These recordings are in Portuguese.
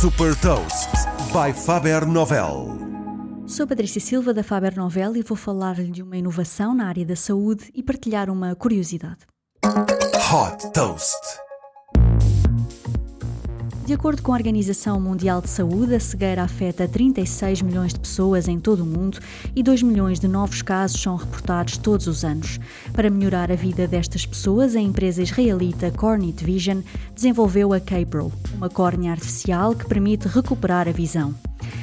Super Toast by Faber Novel. Sou Patrícia Silva da Faber Novel e vou falar-lhe de uma inovação na área da saúde e partilhar uma curiosidade. Hot Toast. De acordo com a Organização Mundial de Saúde, a cegueira afeta 36 milhões de pessoas em todo o mundo e 2 milhões de novos casos são reportados todos os anos. Para melhorar a vida destas pessoas, a empresa israelita Cornit Vision desenvolveu a Cabro, uma córnea artificial que permite recuperar a visão.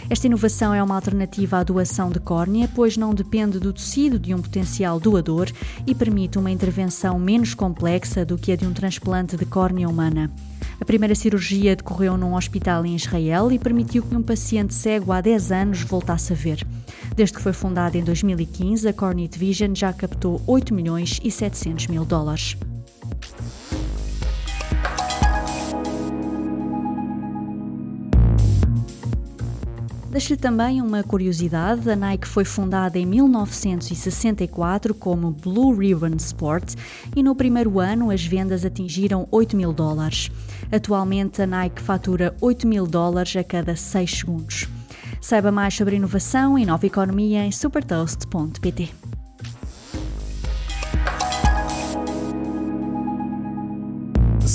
Esta inovação é uma alternativa à doação de córnea, pois não depende do tecido de um potencial doador e permite uma intervenção menos complexa do que a de um transplante de córnea humana. A primeira cirurgia decorreu num hospital em Israel e permitiu que um paciente cego há 10 anos voltasse a ver. Desde que foi fundada em 2015, a Cornit Vision já captou 8 milhões e 700 mil dólares. Deixo-lhe também uma curiosidade: a Nike foi fundada em 1964 como Blue Ribbon Sport e no primeiro ano as vendas atingiram 8 mil dólares. Atualmente a Nike fatura 8 mil dólares a cada 6 segundos. Saiba mais sobre inovação e nova economia em supertoast.pt.